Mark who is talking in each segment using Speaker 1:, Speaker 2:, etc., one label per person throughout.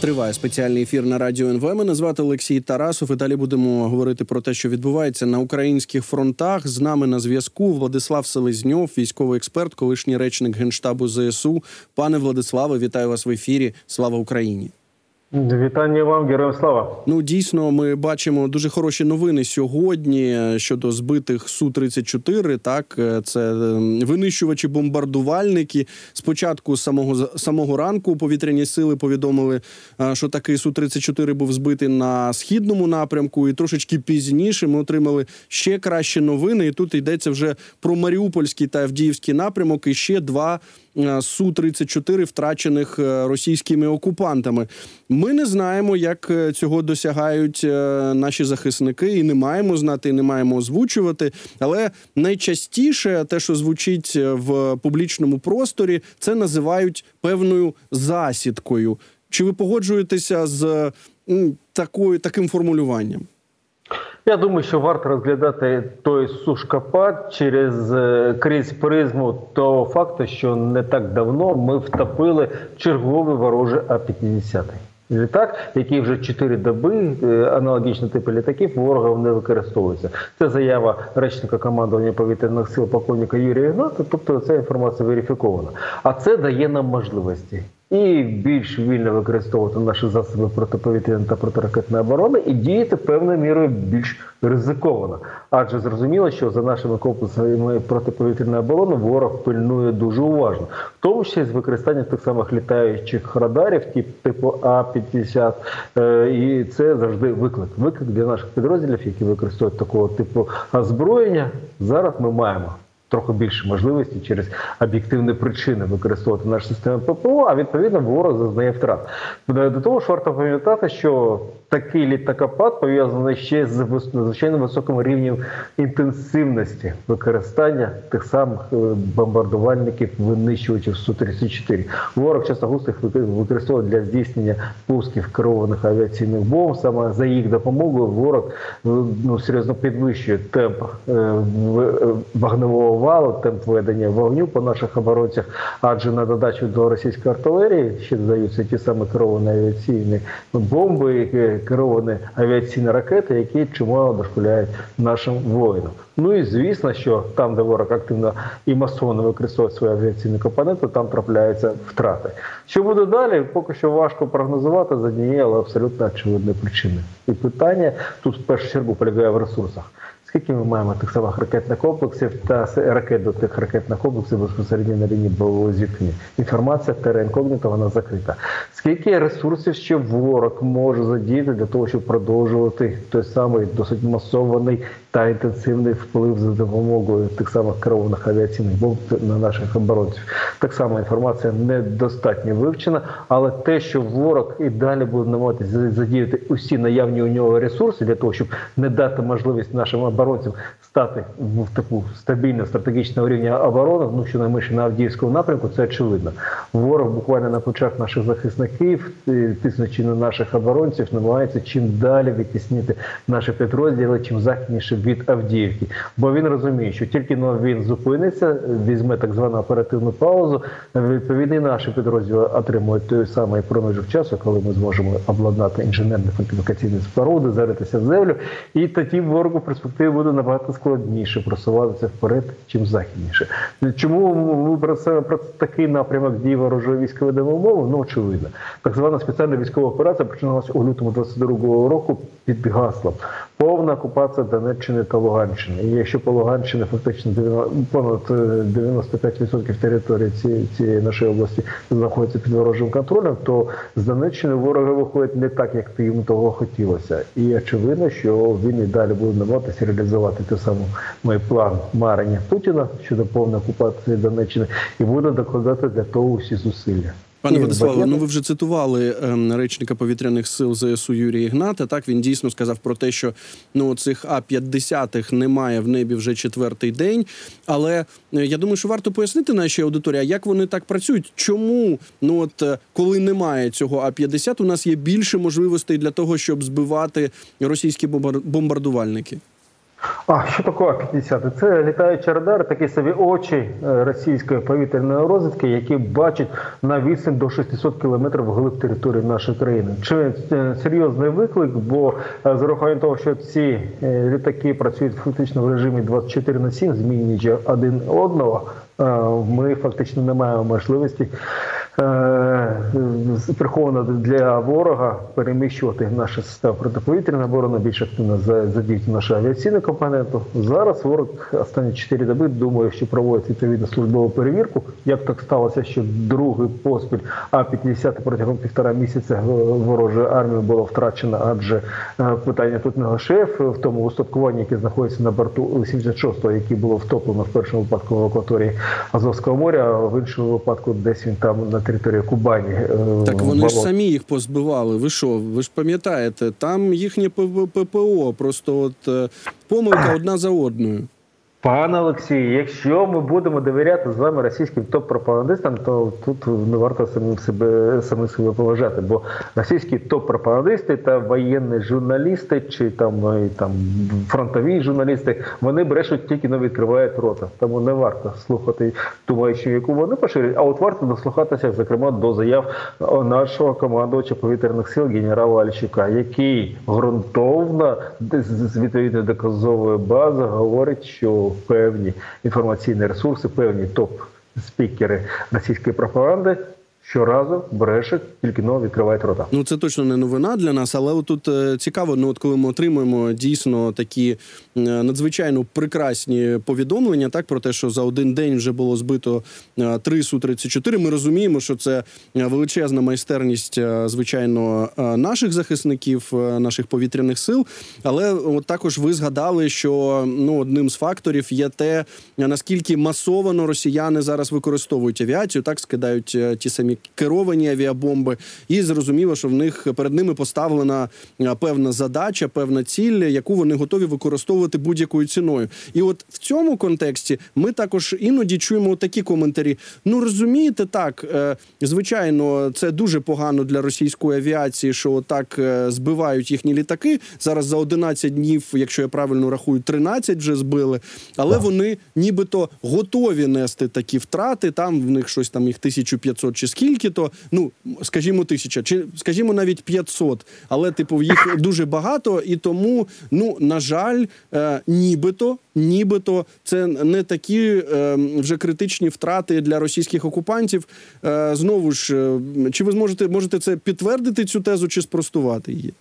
Speaker 1: Триває спеціальний ефір на радіо НВ. Мене звати Олексій Тарасов. І далі будемо говорити про те, що відбувається на українських фронтах. З нами на зв'язку Владислав Селезньов, військовий експерт, колишній речник генштабу ЗСУ. Пане Владиславе, вітаю вас в ефірі. Слава Україні!
Speaker 2: Вітання вам, героям слава.
Speaker 1: Ну дійсно, ми бачимо дуже хороші новини сьогодні щодо збитих су 34 Так, е, це ем, винищувачі бомбардувальники. Спочатку самого самого ранку повітряні сили повідомили, е, що такий су 34 був збитий на східному напрямку, і трошечки пізніше ми отримали ще кращі новини. І тут йдеться вже про Маріупольський та Авдіївський напрямок. І ще два су 34 втрачених е, російськими окупантами. Ми не знаємо, як е, цього досягають е, наші захисники, і не маємо знати, і не маємо озвучувати. Але найчастіше те, що звучить в публічному просторі, це називають певною засідкою. Чи ви погоджуєтеся з такою таким формулюванням?
Speaker 2: Я думаю, що варто розглядати той сушкапад через е, крізь призму того факту, що не так давно ми втопили черговий ворожий А-50. Літак, який вже 4 доби е, аналогічно типу літаків ворогом не використовується. Це заява речника командування повітряних сил полковника Юрія Ігната. Тобто ця інформація верифікована. А це дає нам можливості і більш вільно використовувати наші засоби протиповітряної та протиракетної оборони і діяти певною мірою більш ризиковано. Адже зрозуміло, що за нашими комплексами протиповітряної оборони ворог пильнує дуже уважно, в тому числі з використанням тих самих літаючих радарів, типу А-50. Е, і це завжди виклик. Виклик для наших підрозділів, які використовують такого типу озброєння. Зараз ми маємо трохи більше можливості через об'єктивні причини використовувати нашу систему ППО, а відповідно ворог зазнає втрат. До того ж, варто пам'ятати, що такий літакопад пов'язаний ще з надзвичайно високим рівнем інтенсивності використання тих самих е, бомбардувальників винищувачів Су-34. Ворог часто густо їх використовує для здійснення пусків керованих авіаційних бомб. Саме за їх допомогою ворог е, ну серйозно підвищує темп е, вогневого валу, темп ведення вогню по наших оборонцях, адже на додачу до російської артилерії ще додаються ті самі керовані авіаційні бомби, керовані авіаційні ракети, які чимало дошкуляють нашим воїнам. Ну і звісно, що там, де ворог активно і масово використовує свої авіаційні компоненти, там трапляються втрати. Що буде далі? Поки що важко прогнозувати за однієї, але абсолютно очевидної причини. І питання тут в першу чергу полягає в ресурсах. Скільки ми маємо тих самих ракетних комплексів та ракет до тих ракетних комплексів безпосередньо на лінії бойового зіткнення? Інформація інкогніта, вона закрита. Скільки ресурсів ще ворог може задіяти для того, щоб продовжувати той самий досить масований та інтенсивний вплив за допомогою тих самих керованих авіаційних бомб на наших оборонців? Так само інформація недостатньо вивчена, але те, що ворог і далі буде намагатися задіяти усі наявні у нього ресурси для того, щоб не дати можливість нашим оборонцям стати в таку стабільну стратегічного рівня оборони, ну що найменше на Авдіївському напрямку, це очевидно. Ворог буквально на плечах наших захисників, тиснучи на наших оборонців, намагається чим далі відтіснити наші підрозділи, чим західніше від Авдіївки. Бо він розуміє, що тільки він зупиниться, візьме так звану оперативну паузу. Відповідно, наші підрозділи отримують той самий проміжок часу, коли ми зможемо обладнати інженерні фортифікаційні споруди, заритися в землю, і тоді ворогу перспективи буде набагато складніше просуватися вперед, чим західніше. Чому ми про це про такий напрямок дії ворожої військової допомоги? Ну очевидно, так звана спеціальна військова операція починалася у лютому 22-го року під гаслом. Повна окупація Донеччини та Луганщини. І якщо по Луганщині фактично понад 95% території цієї, цієї нашої області знаходиться під ворожим контролем, то з Донеччини ворога виходить не так, як їм того хотілося. І очевидно, що він і далі буде намагатися реалізувати той самий план марення Путіна щодо повної окупації Донеччини, і буде докладати для того усі зусилля.
Speaker 1: Пане Владиславе, ну ви вже цитували ем, речника повітряних сил ЗСУ Юрія Ігната. Так він дійсно сказав про те, що ну цих А 50 немає в небі вже четвертий день. Але е, я думаю, що варто пояснити нашій аудиторії, як вони так працюють. Чому ну от е, коли немає цього А 50 у нас є більше можливостей для того, щоб збивати російські бомбардувальники?
Speaker 2: А що таке А-50? Це літаючі радари, такі собі очі е, російської повітряної розвідки, які бачать на відстань до 600 кілометрів вглиб території нашої країни. Чи е, серйозний виклик? Бо е, з урахуванням того, що ці літаки працюють фактично в режимі 24 на 7, змінюючи один одного, ми фактично не маємо можливості приховано для ворога переміщувати нашу систему протиповітряної оборони більш активно за- задіяти нашу авіаційну компоненту. Зараз ворог останні 4 доби думаю, що проводить відповідну службову перевірку. Як так сталося, що другий поспіль А-50 протягом півтора місяця е, ворожої армії було втрачено, адже е, питання тут не лише в тому устаткуванні, яке знаходиться на борту 76-го, який було втоплено в першому випадку в акваторії Азовського моря, а в іншому випадку десь він там на території Кубані. е,
Speaker 1: Так вони ж самі їх позбивали. Ви що? Ви ж пам'ятаєте, там їхнє ППО, просто от е, помилка одна за одною.
Speaker 2: Пане Олексій, якщо ми будемо довіряти з вами російським топ-пропагандистам, то тут не варто самим себе самим себе поважати, бо російські топ-пропагандисти та воєнні журналісти чи там і там фронтові журналісти, вони брешуть тільки не відкривають рота. Тому не варто слухати ту маячню, яку вони поширюють, а от варто дослухатися, зокрема, до заяв нашого командувача повітряних сил генерала Альчука, який ґрунтовно з відповідної доказової бази говорить, що певні інформаційні ресурси, певні топ-спікери російської пропаганди щоразу брешуть, тільки но відкривають рота.
Speaker 1: Ну це точно не новина для нас, але от тут е, цікаво, ну от коли ми отримуємо дійсно такі е, надзвичайно прекрасні повідомлення, так про те, що за один день вже було збито е, три су 34 Ми розуміємо, що це величезна майстерність, звичайно, наших захисників, наших повітряних сил. Але от також ви згадали, що ну одним з факторів є те, наскільки масовано росіяни зараз використовують авіацію, так скидають ті самі керовані авіабомби, і зрозуміло, що в них перед ними поставлена е, певна задача, певна ціль, яку вони готові використовувати будь-якою ціною. І от в цьому контексті ми також іноді чуємо такі коментарі. Ну розумієте, так е, звичайно, це дуже погано для російської авіації, що так е, збивають їхні літаки. Зараз за 11 днів, якщо я правильно рахую, 13 вже збили, але вони нібито готові нести такі втрати. Там в них щось там їх 1500 чи скільки то. Ну скажімо, тисяча, чи скажімо навіть 500. Але типу їх дуже багато, і тому, ну на жаль, е, нібито. Нібито це не такі е, вже критичні втрати для російських окупантів. Е, знову ж, е, чи ви зможете можете це підтвердити цю тезу чи спростувати її?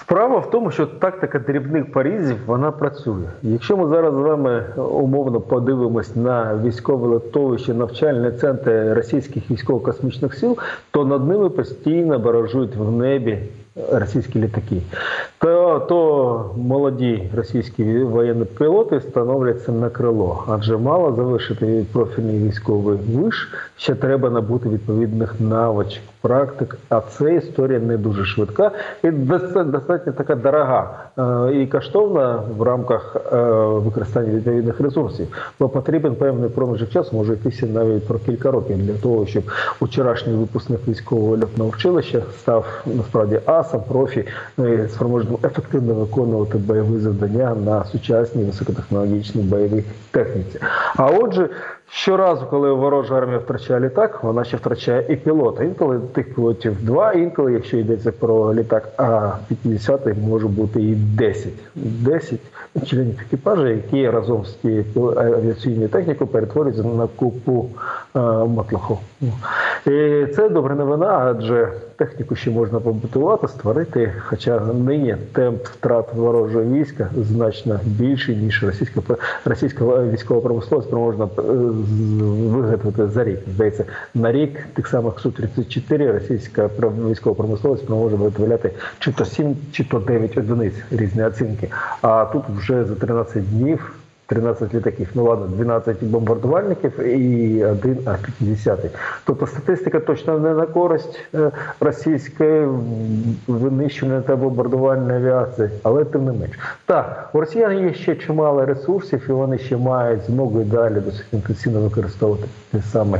Speaker 2: Справа в тому, що тактика дрібних порізів вона працює. Якщо ми зараз з вами умовно подивимось на військове литовище, навчальні центри російських військово-космічних сил, то над ними постійно баражують в небі російські літаки. То, то молоді російські воєнні пілоти становляться на крило, адже мало завершити профільний військовий виш, ще треба набути відповідних навичок, практик. А це історія не дуже швидка і достатньо така дорога е, і коштовна в рамках е, використання відповідних ресурсів. Бо потрібен певний проміжок часу, може йтися навіть про кілька років для того, щоб вчорашній випускник військового льотного училища став насправді асом, профі спроможні і ефективно виконувати бойові завдання на сучасній високотехнологічній бойовій техніці. А отже, щоразу, коли ворожа армія втрачає літак, вона ще втрачає і пілота. Інколи тих пілотів два, інколи, якщо йдеться про літак А-50, може бути і 10. 10 членів екіпажу, які разом з тією авіаційною технікою перетворюються на купу е, мотлоху. І це добра новина, адже техніку ще можна побутувати, створити. Хоча нині темп втрат ворожого війська значно більший, ніж російська російська військова промисловість спроможна е, виготовити за рік. Здається, на рік тих самих Су-34 російська пром- військова промисловість може виготовляти чи то 7, чи то 9 одиниць різні оцінки. А тут вже за 13 днів 13 літаків, ну ладно, 12 бомбардувальників і один А-50. Тобто статистика точно не на користь е, російської винищення та бомбардувальної авіації, але тим не менш. Так, у росіян є ще чимало ресурсів, і вони ще мають змогу і далі досить інтенсивно використовувати те самі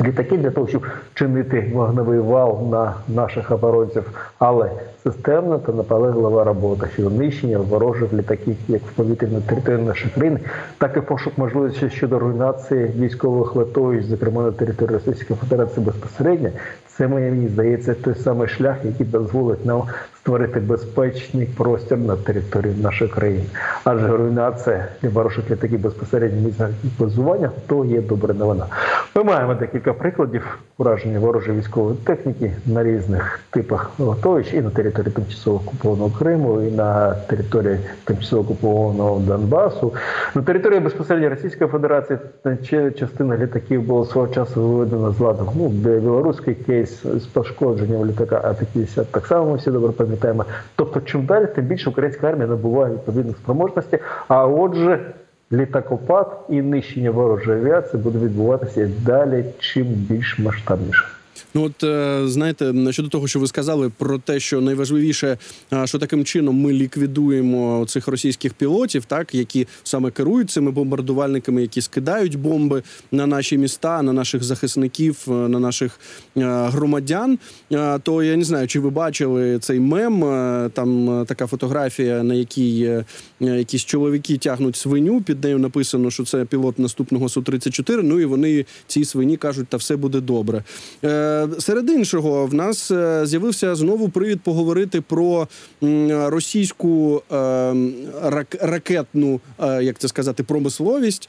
Speaker 2: літаки для того, щоб чинити вогневий вал на наших оборонців, але системна та наполеглива робота щодо нищення ворожих літаків як в повітрі на території нашої країни, так і пошук можливості щодо руйнації військових литовищ, зокрема на території Російської Федерації безпосередньо. Це мені здається той самий шлях, який дозволить нам створити безпечний простір на території нашої країни. Адже руйнація ворожих літаків безпосередньо місця базування то є добра новина. Ми маємо декілька прикладів ураження ворожої військової техніки на різних типах готовищ і на території тимчасово окупованого Криму, і на території тимчасово окупованого Донбасу. На території безпосередньо Російської Федерації частина літаків було свого часу виведена з ладу. Ну, білоруський кейс з пошкодженням літака А-50 так само ми всі добре пам'ятаємо. Тобто, чим далі, тим більше українська армія набуває відповідних спроможностей. А отже, літакопад і нищення ворожої авіації буде відбуватися далі чим більш масштабніше.
Speaker 1: Ну от е, знаєте, щодо того, що ви сказали про те, що найважливіше, е, що таким чином ми ліквідуємо цих російських пілотів, так які саме керують цими бомбардувальниками, які скидають бомби на наші міста, на наших захисників, е, на наших громадян. То я не знаю, чи ви бачили цей мем? Там така фотографія, на якій якісь чоловіки тягнуть свиню. Під нею написано, що це пілот наступного су 34 Ну і вони цій свині кажуть, та все буде добре. Е, Серед іншого, в нас е, з'явився знову привід поговорити про російську е, рак- ракетну, як це сказати, промисловість.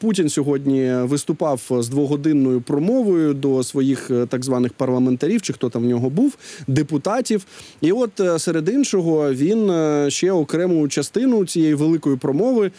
Speaker 1: Путін сьогодні виступав з двогодинною промовою до своїх так званих парламентарів, чи хто там в нього був, депутатів. І от серед іншого він ще окрему частину цієї великої промови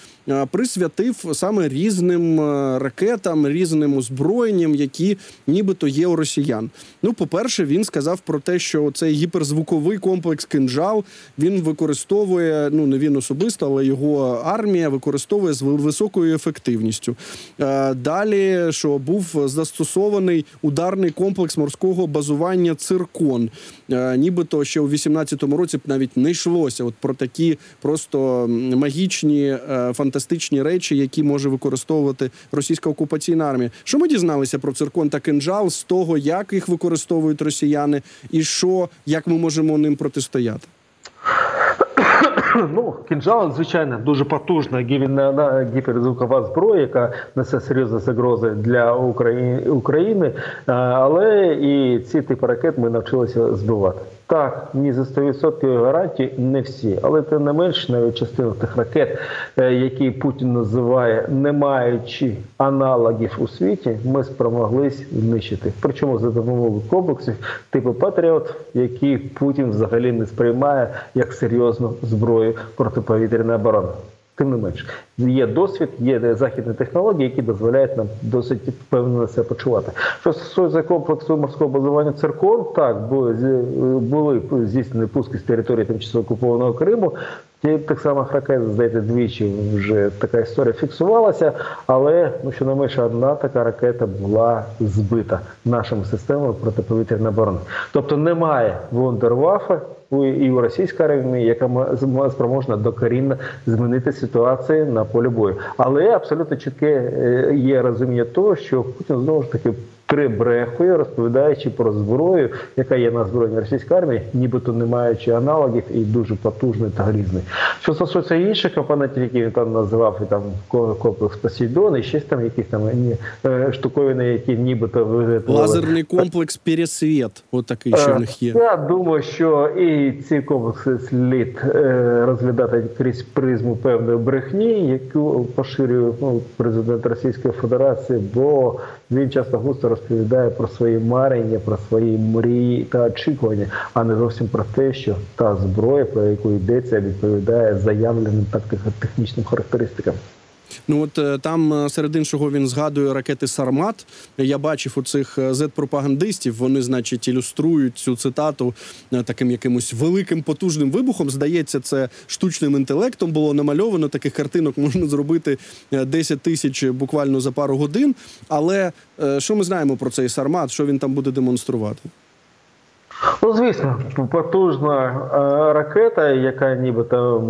Speaker 1: присвятив саме різним ракетам, різним озброєнням, які нібито є у росіян. Ну, по-перше, він сказав про те, що цей гіперзвуковий комплекс кинжал він використовує, ну не він особисто, але його армія використовує з високою ефективністю. Е, Далі, що був застосований ударний комплекс морського базування циркон. Е, Нібито ще у 18-му році навіть не йшлося от про такі просто магічні, е, фантастичні речі, які може використовувати російська окупаційна армія. Що ми дізналися про циркон та кинжал з того, як їх використовують росіяни, і що як ми можемо ним протистояти?
Speaker 2: Ну, кінжал, звичайно, дуже потужна гіперзвукова зброя, яка несе серйозні загрози для України. Але і ці типи ракет ми навчилися збивати. Так, ні за 100% гарантії не всі, але тим не менш, навіть частина тих ракет, е, які Путін називає не маючи аналогів у світі, ми спромоглись знищити. Причому за допомогою комплексів типу Патріот, які Путін взагалі не сприймає як серйозну зброю протиповітряної оборони. Тим не менш, є досвід, є західні технології, які дозволяють нам досить впевнено себе почувати. Що стосується комплексу морського базування циркон, так були здійснені пуски з території тимчасово окупованого Криму. Ті тих самих ракет, здається, двічі вже така історія фіксувалася, але ну менше одна така ракета була збита нашими системами протиповітряної оборони. Тобто немає вундервафи і у російській армії, яка спроможна докорінно змінити ситуацію на полі бою. Але абсолютно чітке е, є розуміння того, що Путін знову ж таки прибрехує, розповідаючи про зброю, яка є на озброєнні російської армії, нібито не маючи аналогів і дуже потужний та грізний. Що стосується інших компонентів, які він там називав, і там ко- комплекс Посейдон, і ще там якісь там ні, е, штуковини, які нібито виготовили.
Speaker 1: Лазерний комплекс Пересвіт. От такий ще в них є.
Speaker 2: Е, Я думаю, що і ці комплекси слід е, розглядати крізь призму певної брехні, яку поширює ну, президент Російської Федерації, бо він часто густо розповідає про свої марення, про свої мрії та очікування, а не зовсім про те, що та зброя, про яку йдеться, відповідає заявленим тактико-технічним характеристикам.
Speaker 1: Ну от е, там е, серед іншого він згадує ракети Сармат. Я бачив у цих е, зет-пропагандистів. Вони, значить, ілюструють цю цитату таким якимось великим потужним вибухом. Здається, це штучним інтелектом було намальовано. Таких картинок можна зробити е, 10 тисяч буквально за пару годин. Але що ми знаємо про цей Сармат? Що він там буде демонструвати?
Speaker 2: Ну, звісно, потужна е, ракета, яка нібито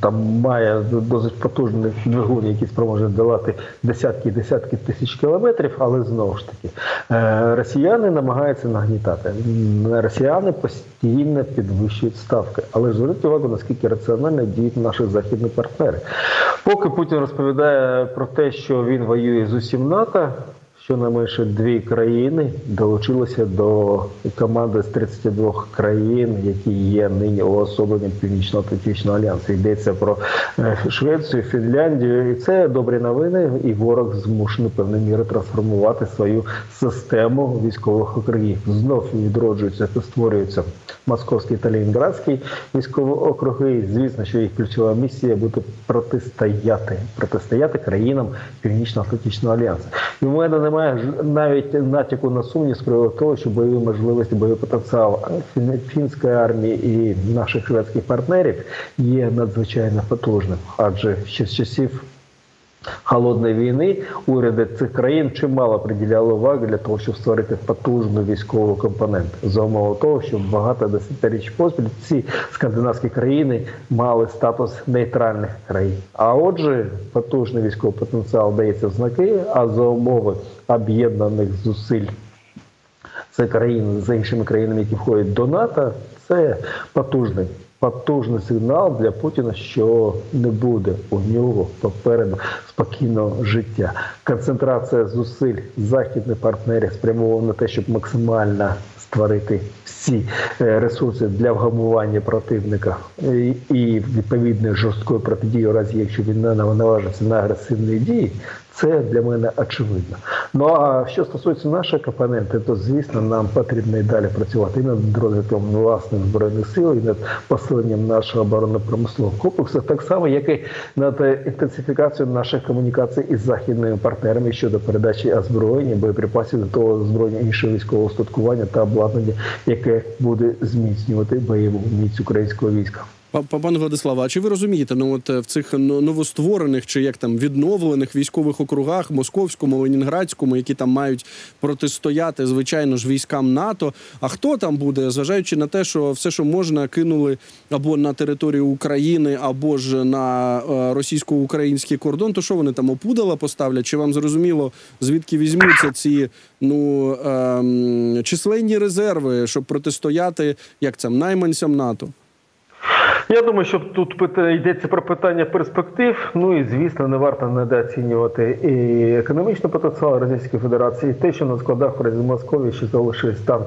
Speaker 2: там має досить потужний двигун, який спроможний долати десятки і десятки тисяч кілометрів, але знову ж таки, е, росіяни намагаються нагнітати. Росіяни постійно підвищують ставки. Але ж зверніть увагу, наскільки раціонально діють наші західні партнери. Поки Путін розповідає про те, що він воює з усім НАТО. Щонайменше дві країни долучилися до команди з 32 країн, які є нині уособленням Північно-Атлантичного альянсу. Йдеться про е, Швецію, Фінляндію, і це добрі новини. І ворог змушений певною мірою трансформувати свою систему військових округів. Знов відроджуються та створюються московський та лінінградський військові округи. Звісно, що їх ключова місія буде протистояти протистояти країнам Північно-Атлантичного альянсу. І в мене немає навіть натяку на сумнів з приводу того, що бойові можливості, бойовий потенціал фін- фінської армії і наших шведських партнерів є надзвичайно потужним, адже ще з часів. Холодної війни уряди цих країн чимало приділяли уваги для того, щоб створити потужну військову компонент за умови того, щоб багато десятиріч поспіль ці скандинавські країни мали статус нейтральних країн. А отже, потужний військовий потенціал дається в знаки, а за умови об'єднаних зусиль це країни з іншими країнами, які входять до НАТО, це потужний. Потужний сигнал для Путіна, що не буде у нього попереду спокійного життя. Концентрація зусиль західних партнерів спрямована на те, щоб максимально створити всі е, ресурси для вгамування противника і, і відповідної жорсткої протидії, у разі якщо він не наважиться на агресивні дії. Це для мене очевидно. Ну а що стосується нашої компоненти, то звісно нам потрібно і далі працювати і над розвитком власних збройних сил, і над посиленням нашого оборонно-промислового комплексу, так само, як і над інтенсифікацією наших комунікацій із західними партнерами щодо передачі озброєння, боєприпасів до того озброєння іншого військового устаткування та обладнання, яке буде зміцнювати бойову міць українського війська.
Speaker 1: Па- па- Пане Владиславе, а чи ви розумієте, ну от е, в цих новостворених чи як там відновлених військових округах, московському, ленінградському, які там мають протистояти, звичайно ж, військам НАТО? А хто там буде, зважаючи на те, що все, що можна, кинули або на територію України, або ж на е, російсько-український кордон, то що вони там опудала поставлять? Чи вам зрозуміло, звідки візьмуться ці ну ем, численні резерви, щоб протистояти як це найманцям НАТО?
Speaker 2: Я думаю, що тут йдеться про питання перспектив. Ну і звісно, не варто недооцінювати і економічний потенціал Російської Федерації, і те, що на складах в Москові ще залишились там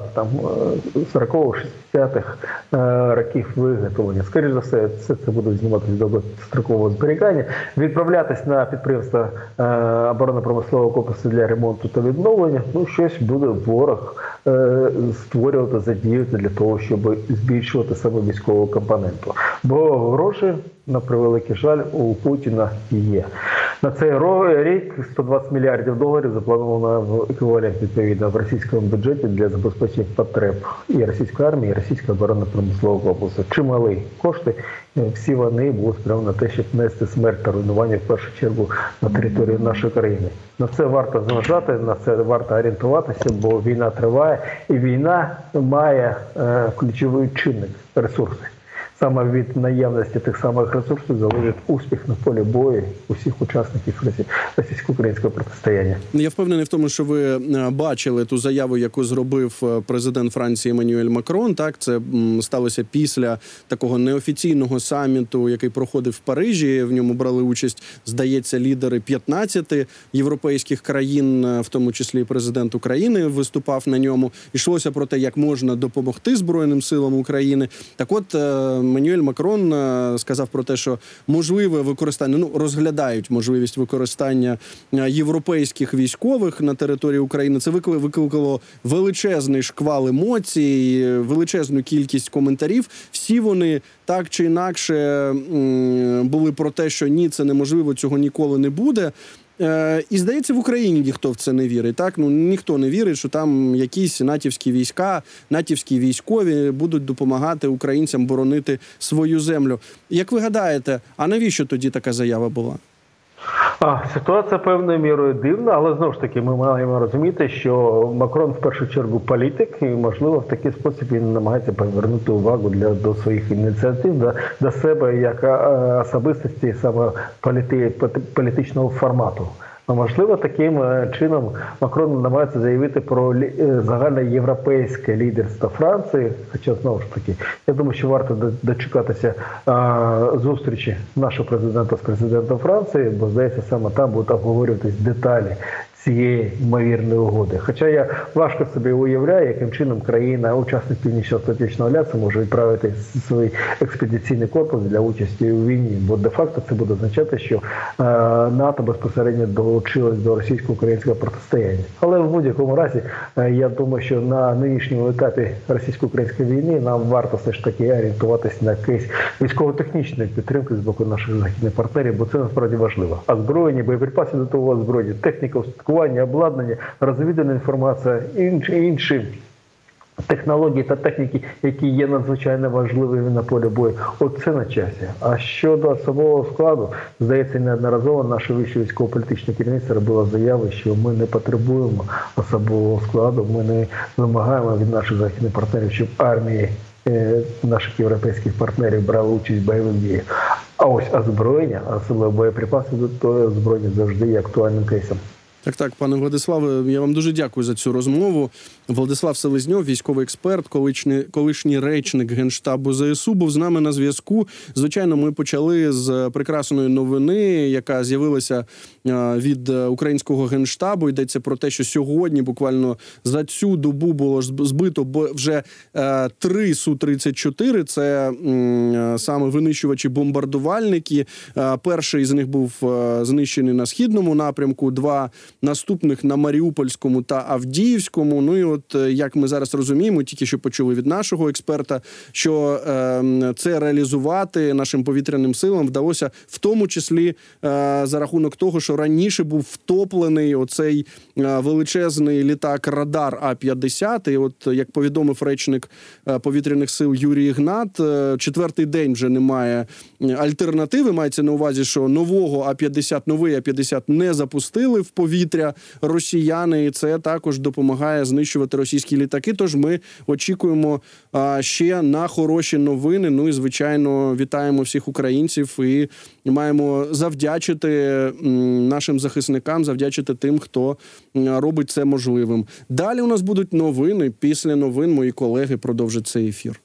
Speaker 2: е, 40-х, 60-х е, років виготовлення. Скоріше за все, все це буде зніматися до довгострокового зберігання, відправлятись на підприємства е, оборонно-промислового комплексу для ремонту та відновлення. Ну щось буде ворог е, створювати, задіяти для того, щоб збільшувати саме військову компоненту. Бо гроші, на превеликий жаль, у Путіна є. На цей рік 120 мільярдів доларів заплановано в еквівалент відповідно в російському бюджеті для забезпечення потреб і російської армії, і російського оборонно-промислового комплексу. Чималі кошти. е, Всі вони будуть спрямовані на те, щоб нести смерть та руйнування в першу чергу на території нашої країни. На це варто зважати, на це варто орієнтуватися, бо війна триває, і війна має е, ключовий чинник ресурси. Саме від наявності тих самих ресурсів залежить успіх на полі бою усіх учасників росі- російсько-українського протистояння.
Speaker 1: Ну, Я впевнений в тому, що ви е, бачили ту заяву, яку зробив е, президент Франції Еммануель Макрон. Так, це сталося після такого неофіційного саміту, який проходив в Парижі. В ньому брали участь, здається, лідери 15 європейських країн, е, в тому числі президент України виступав на ньому. Ішлося про те, як можна допомогти Збройним силам України. Так, от Еммануель Макрон е, сказав про те, що можливе використання, ну розглядають можливість використання е, європейських військових на території України. Це викли- викликало величезний шквал емоцій, величезну кількість коментарів. Всі вони так чи інакше були про те, що ні, це неможливо, цього ніколи не буде. Е, і здається, в Україні ніхто в це не вірить. Так ну ніхто не вірить, що там якісь натівські війська, натівські військові будуть допомагати українцям боронити свою землю. Як ви гадаєте, а навіщо тоді така заява була?
Speaker 2: А ситуація певною мірою дивна, але знову ж таки ми маємо розуміти, що Макрон в першу чергу політик, і можливо в такий спосіб він намагається повернути увагу для до своїх ініціатив до, до себе як е, особистості саме політи, політичного формату. Ну, можливо, таким е, чином Макрон намагається заявити про е, загальноєвропейське лідерство Франції. Хоча знову ж таки, я думаю, що варто дочекатися зустрічі нашого президента з президентом Франції, бо здається, саме там будуть обговорюватись деталі. Цієї ймовірної угоди. Хоча я важко собі уявляю, яким чином країна, учасник Північно-Атлантичного альянсу, може відправити свій експедиційний корпус для участі у війні. Бо де-факто це буде означати, що е, НАТО безпосередньо долучилось до російсько-українського протистояння. Але в будь-якому разі, е, я думаю, що на нинішньому етапі російсько-української війни нам варто все ж таки орієнтуватись на якийсь військово-технічної підтримки з боку наших західних партнерів, бо це насправді важливо. Озброєння, боєприпаси до того озброєння, техніка, устаткування, обладнання, розвідана інформація, інші інші. Технології та техніки, які є надзвичайно важливими на полі бою, от це на часі. А щодо особового складу, здається, неодноразово наше вище військово-політичне керівництво робило заяви, що ми не потребуємо особового складу. Ми не вимагаємо від наших західних партнерів, щоб армії е, наших європейських партнерів брали участь в бойових діях. А ось озброєння, особливо боєприпаси до озброєння завжди є актуальним кейсом.
Speaker 1: Так, так, пане Владиславе, я вам дуже дякую за цю розмову. Владислав Селезньов, військовий експерт, колишній, колишній речник генштабу ЗСУ, був з нами на зв'язку. Звичайно, ми почали з прекрасної новини, яка з'явилася від е, українського генштабу. Йдеться про те, що сьогодні, буквально за цю добу, було збито бо- вже е, три су 34 Це е, саме винищувачі бомбардувальники. Перший з них був знищений на східному напрямку. Два наступних на Маріупольському та Авдіївському. Ну і от е, як ми зараз розуміємо, тільки що почули від нашого експерта, що е, це реалізувати нашим повітряним силам вдалося в тому числі е, за рахунок того, що раніше був втоплений оцей е, величезний літак Радар А 50 І от як повідомив речник е, повітряних сил Юрій Ігнат, четвертий день вже немає альтернативи. Мається на увазі, що нового А 50 новий А 50 не запустили в повітря росіяни, і це також допомагає знищувати російські літаки. Тож ми очікуємо ще на хороші новини. Ну і звичайно, вітаємо всіх українців і маємо завдячити нашим захисникам, завдячити тим, хто робить це можливим. Далі у нас будуть новини. Після новин мої колеги продовжать цей ефір.